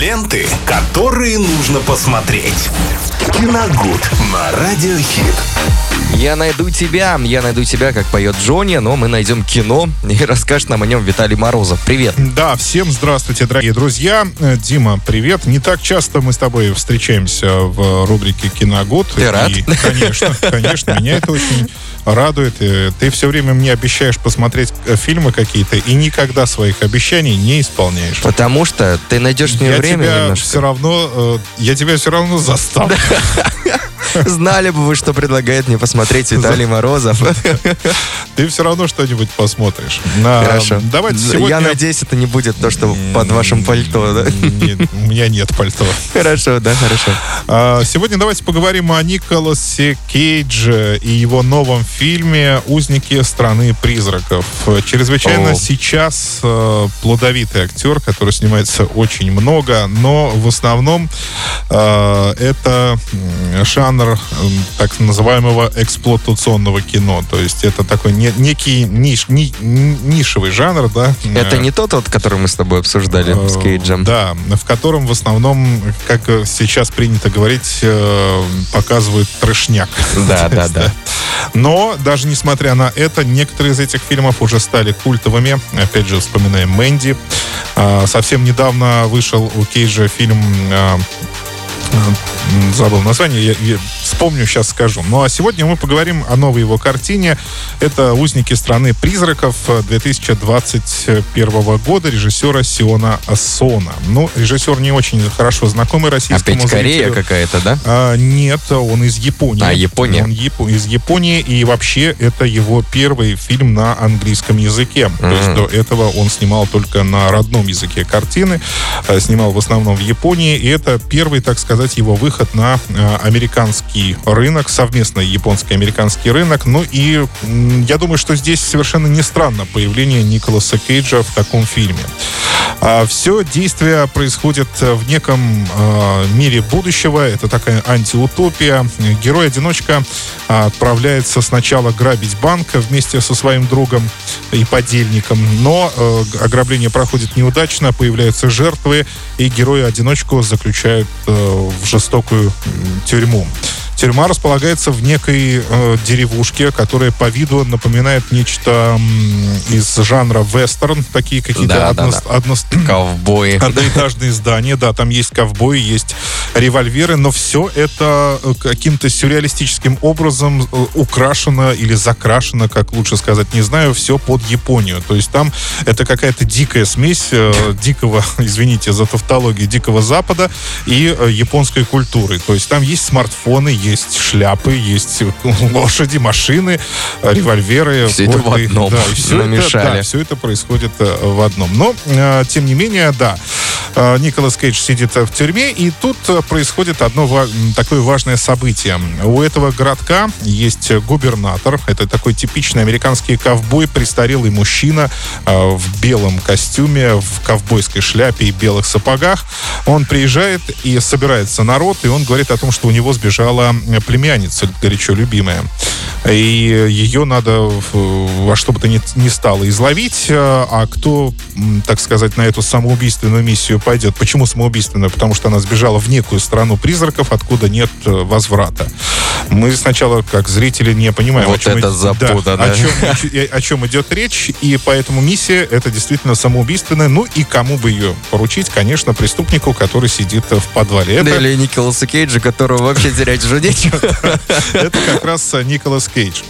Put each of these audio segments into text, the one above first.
Ленты, которые нужно посмотреть. Киногуд на Радиохит. Я найду тебя, я найду тебя, как поет Джонни, но мы найдем кино и расскажет нам о нем Виталий Морозов. Привет. Да, всем здравствуйте, дорогие друзья. Э, Дима, привет. Не так часто мы с тобой встречаемся в рубрике «Киногод». Ты рад? И, конечно, конечно, меня это очень радует. Ты все время мне обещаешь посмотреть э, фильмы какие-то и никогда своих обещаний не исполняешь. Потому что ты найдешь мне я время тебя немножко. все равно, э, я тебя все равно заставлю. Знали бы вы, что предлагает мне посмотреть Виталий Морозов. Ты все равно что-нибудь посмотришь. Хорошо. Давайте сегодня... Я надеюсь, это не будет то, что под вашим пальто, да? Нет, у меня нет пальто. Хорошо, да, хорошо. А, Сегодня давайте поговорим о Николасе Кейдже и его новом фильме «Узники страны призраков». Чрезвычайно сейчас э, плодовитый актер, который снимается очень много, но в основном э, это м, жанр м, так называемого эксплуатационного кино. То есть это такой не- некий ниш, ни- нишевый жанр, да? Это Э, не тот, вот, который мы с тобой обсуждали с Э, Кейджем. Да, в котором в основном, как сейчас принято говорить, э, показывают трешняк. Да, да, да. Но даже несмотря на это, некоторые из этих фильмов уже стали культовыми. Опять же, вспоминаем Мэнди. А, Совсем недавно вышел у Кейджа фильм забыл название, я, я вспомню, сейчас скажу. Ну а сегодня мы поговорим о новой его картине. Это «Узники страны призраков» 2021 года режиссера Сиона Ассона. Ну, режиссер не очень хорошо знакомый российскому Опять Корея зрителю. какая-то, да? А, нет, он из Японии. А, Япония. Он япо- из Японии, и вообще это его первый фильм на английском языке. То есть до этого он снимал только на родном языке картины, э, снимал в основном в Японии, и это первый, так сказать, его выход на э, американский рынок, совместный японский-американский рынок. Ну и я думаю, что здесь совершенно не странно появление Николаса Кейджа в таком фильме. все действие происходит в неком э, мире будущего. Это такая антиутопия. Герой-одиночка а, отправляется сначала грабить банк вместе со своим другом и подельником. Но э, ограбление проходит неудачно, появляются жертвы, и героя-одиночку заключают э, в жестокую тюрьму. Тюрьма располагается в некой э, деревушке, которая по виду напоминает нечто из жанра вестерн, такие какие-то Да, да, одно- одно- Ковбои. Одноэтажные здания, да, там есть ковбои, есть револьверы, но все это э, каким-то сюрреалистическим образом э, украшено или закрашено, как лучше сказать, не знаю, все под Японию. То есть там это какая-то дикая смесь э, дикого, извините за тавтологию, дикого Запада и э, японской культуры. То есть там есть смартфоны, есть шляпы, есть э, лошади, машины, револьверы. Всё это в одном да, и всё это, да, все это происходит в одном. Но, э, тем не менее, да, Николас Кейдж сидит э, в тюрьме, и тут э, происходит одно такое важное событие. У этого городка есть э, губернатор, это такой типичный американский ковбой, престарелый мужчина э, в белом костюме, в ковбойской шляпе и белых сапогах. Он приезжает и собирается народ, и он говорит о том, что у него сбежала э, племянница, горячо любимая. И ее надо во что бы то ни, ни стало изловить. э, А кто, так сказать, на эту самоубийственную миссию пойдет? Почему самоубийственную? Потому что она сбежала в некую страну призраков, откуда нет э, возврата. Мы сначала, как зрители, не понимаем, Вот о чем, это ид- запутано. о, чем, и- о чем идет речь. И поэтому миссия это действительно самоубийственная. Ну и кому бы ее поручить? Конечно, преступнику, который сидит э, в подвале. Это- Да или Николаса Кейджа, которого вообще терять уже нечего. Это как раз э, Николас Кейдж.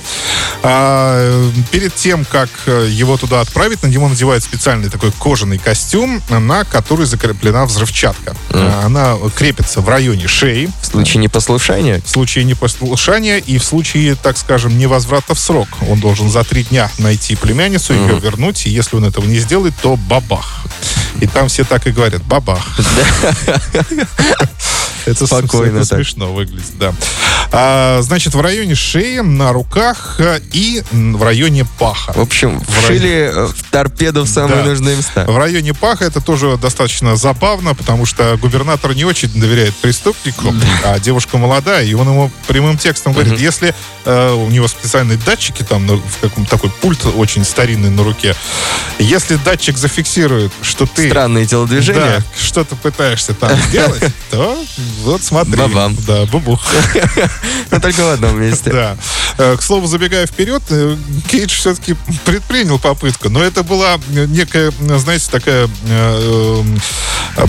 А, перед тем, как его туда отправить, на него надевают специальный такой кожаный костюм, на который закреплена взрывчатка. А, Она крепится в районе шеи В случае непослушания. в случае непослушания и в случае, так скажем, невозврата в срок. Он должен за три дня найти племянницу, ее вернуть, и если он этого не сделает, то бабах. И там все так и говорят, бабах. Это, Спокойно смешно выглядит, да. А, значит, в районе шеи, на руках э, и в районе паха. В общем, В вшили э, в торпеду в самые Да. нужные места. В районе паха это тоже достаточно достаточно забавно, потому что губернатор не очень доверяет преступнику, а девушка молодая, и он ему прямым текстом говорит, если э, у него специальные датчики там на- в каком-то такой пульт очень старинный на руке, если датчик зафиксирует, что ты Странные телодвижения. да, что ты пытаешься там сделать, то вот смотри. Ба-бам. Да, бубух. Но только в одном месте. Да. Э, К слову, забегая вперед, э, Кейдж все-таки предпринял попытку, но это была некая, знаете, такая э,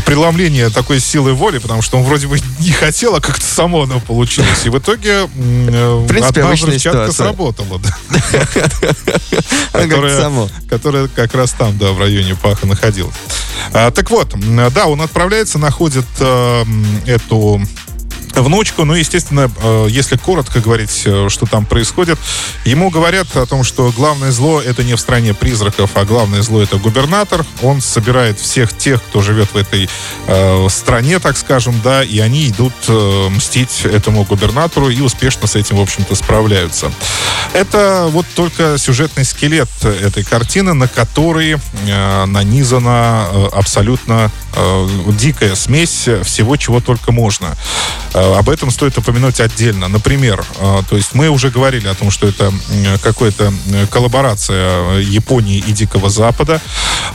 преломление такой силы воли, потому что он вроде бы не хотел, а как-то само оно получилось. И в итоге э, В принципе, одна взрывчатка сработала. Которая- как раз там, да, в районе Паха находилась. А, так вот, да, он отправляется, находит э, эту внучку, ну, естественно, э, если коротко говорить, э, что там происходит, ему говорят о том, что главное зло это не в стране призраков, а главное зло это губернатор. Он собирает всех тех, кто живет в этой э, стране, так скажем, да, и они идут мстить этому губернатору и успешно с этим, в общем-то, справляются. Это вот только сюжетный скелет этой картины, на который э, нанизана абсолютно э, дикая смесь всего, чего только можно. Э, об этом стоит упомянуть отдельно. Например, э, то есть мы уже говорили о том, что это м, какая-то э, коллаборация э, Японии и Дикого Запада.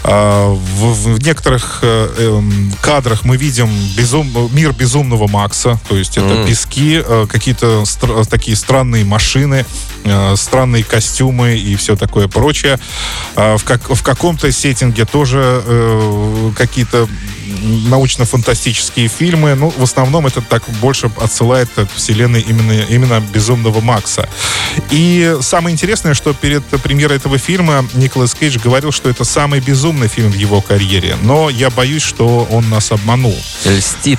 Э, В, некоторых э, эм, кадрах мы видим безум- мир безумного Макса, то есть это М. пески, э, какие-то стр- такие странные машины, э, странные костюмы и все такое прочее. В, как, в каком-то сеттинге тоже э, какие-то научно-фантастические фильмы. Ну, в основном это так больше отсылает к вселенной именно, именно «Безумного Макса». И самое интересное, что перед премьерой этого фильма Николас Кейдж говорил, что это самый безумный фильм в его карьере. Но я боюсь, что он нас обманул. Льстит.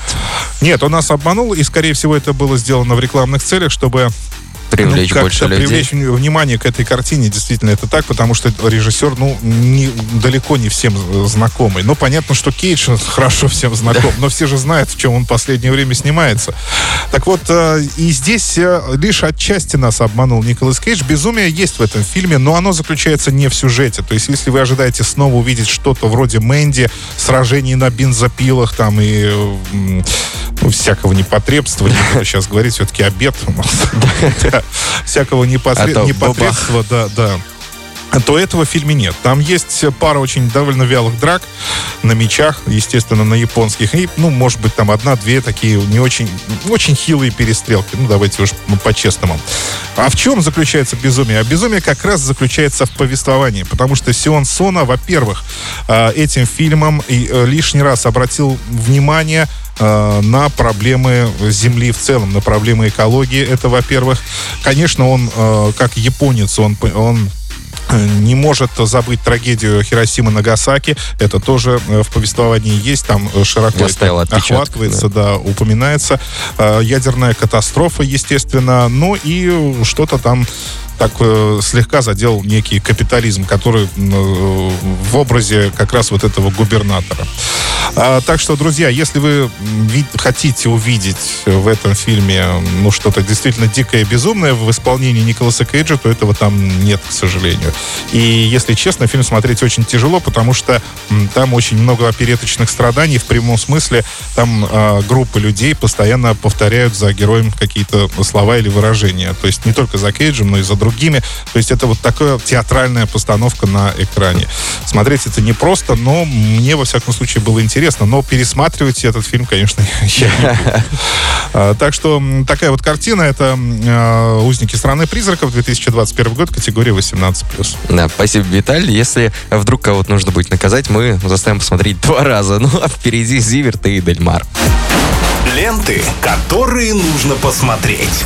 Нет, он нас обманул, и, скорее всего, это было сделано в рекламных целях, чтобы Привлечь ну, больше людей. привлечь вни- внимание к этой картине. Действительно, это так, потому что режиссер, ну, не- далеко не всем знакомый. Ну, понятно, что Кейдж хорошо всем знаком, но все же знают, в чем он в последнее время снимается. Так вот, э, и здесь э, лишь отчасти нас обманул Николас Кейдж. Безумие есть в этом фильме, но оно заключается не в сюжете. То есть, если вы ожидаете снова увидеть что-то вроде Мэнди, сражений на бензопилах там и всякого непотребства, не буду сейчас говорить, все-таки обед у нас. Всякого А непотребства, да, да то этого в фильме нет. Там есть пара очень довольно вялых драк на мечах, естественно, на японских. И, ну, может быть, там одна-две такие не очень, очень хилые перестрелки. Ну, давайте уж по-честному. А в чем заключается безумие? А безумие как раз заключается в повествовании. Потому что Сион Сона, во-первых, э, этим фильмом э, лишний раз обратил внимание э, на проблемы Земли в целом, на проблемы экологии. Это, во-первых. Конечно, он, как японец, он, он не может забыть трагедию Хиросимы Нагасаки. Это тоже э, в повествовании есть. Там э, широко оставил охватывается, да. упоминается. Э, Ядерная катастрофа, естественно. Ну и что-то там так э, слегка задел некий капитализм, который э, в образе как раз вот этого губернатора. А, так что, друзья, если вы хотите увидеть в этом фильме ну что-то действительно дикое и безумное в исполнении Николаса Кейджа, то этого там нет, к сожалению. И, если честно, фильм смотреть очень тяжело, потому что м, там очень много опереточных страданий в прямом смысле. Там а, группы людей постоянно повторяют за героем какие-то слова или выражения. То есть не только за Кейджем, но и за другими. То есть это вот такая театральная постановка на экране. Смотреть это непросто, но мне, во всяком случае, было интересно. Но пересматривать этот фильм, конечно, я не. А, Так что такая вот картина. Это а, «Узники страны призраков», 2021 год, категория 18+. Да, спасибо, Виталий. Если вдруг кого-то нужно будет наказать, мы заставим посмотреть два раза. Ну, а впереди Зиверт и Дельмар. Ленты, которые нужно посмотреть.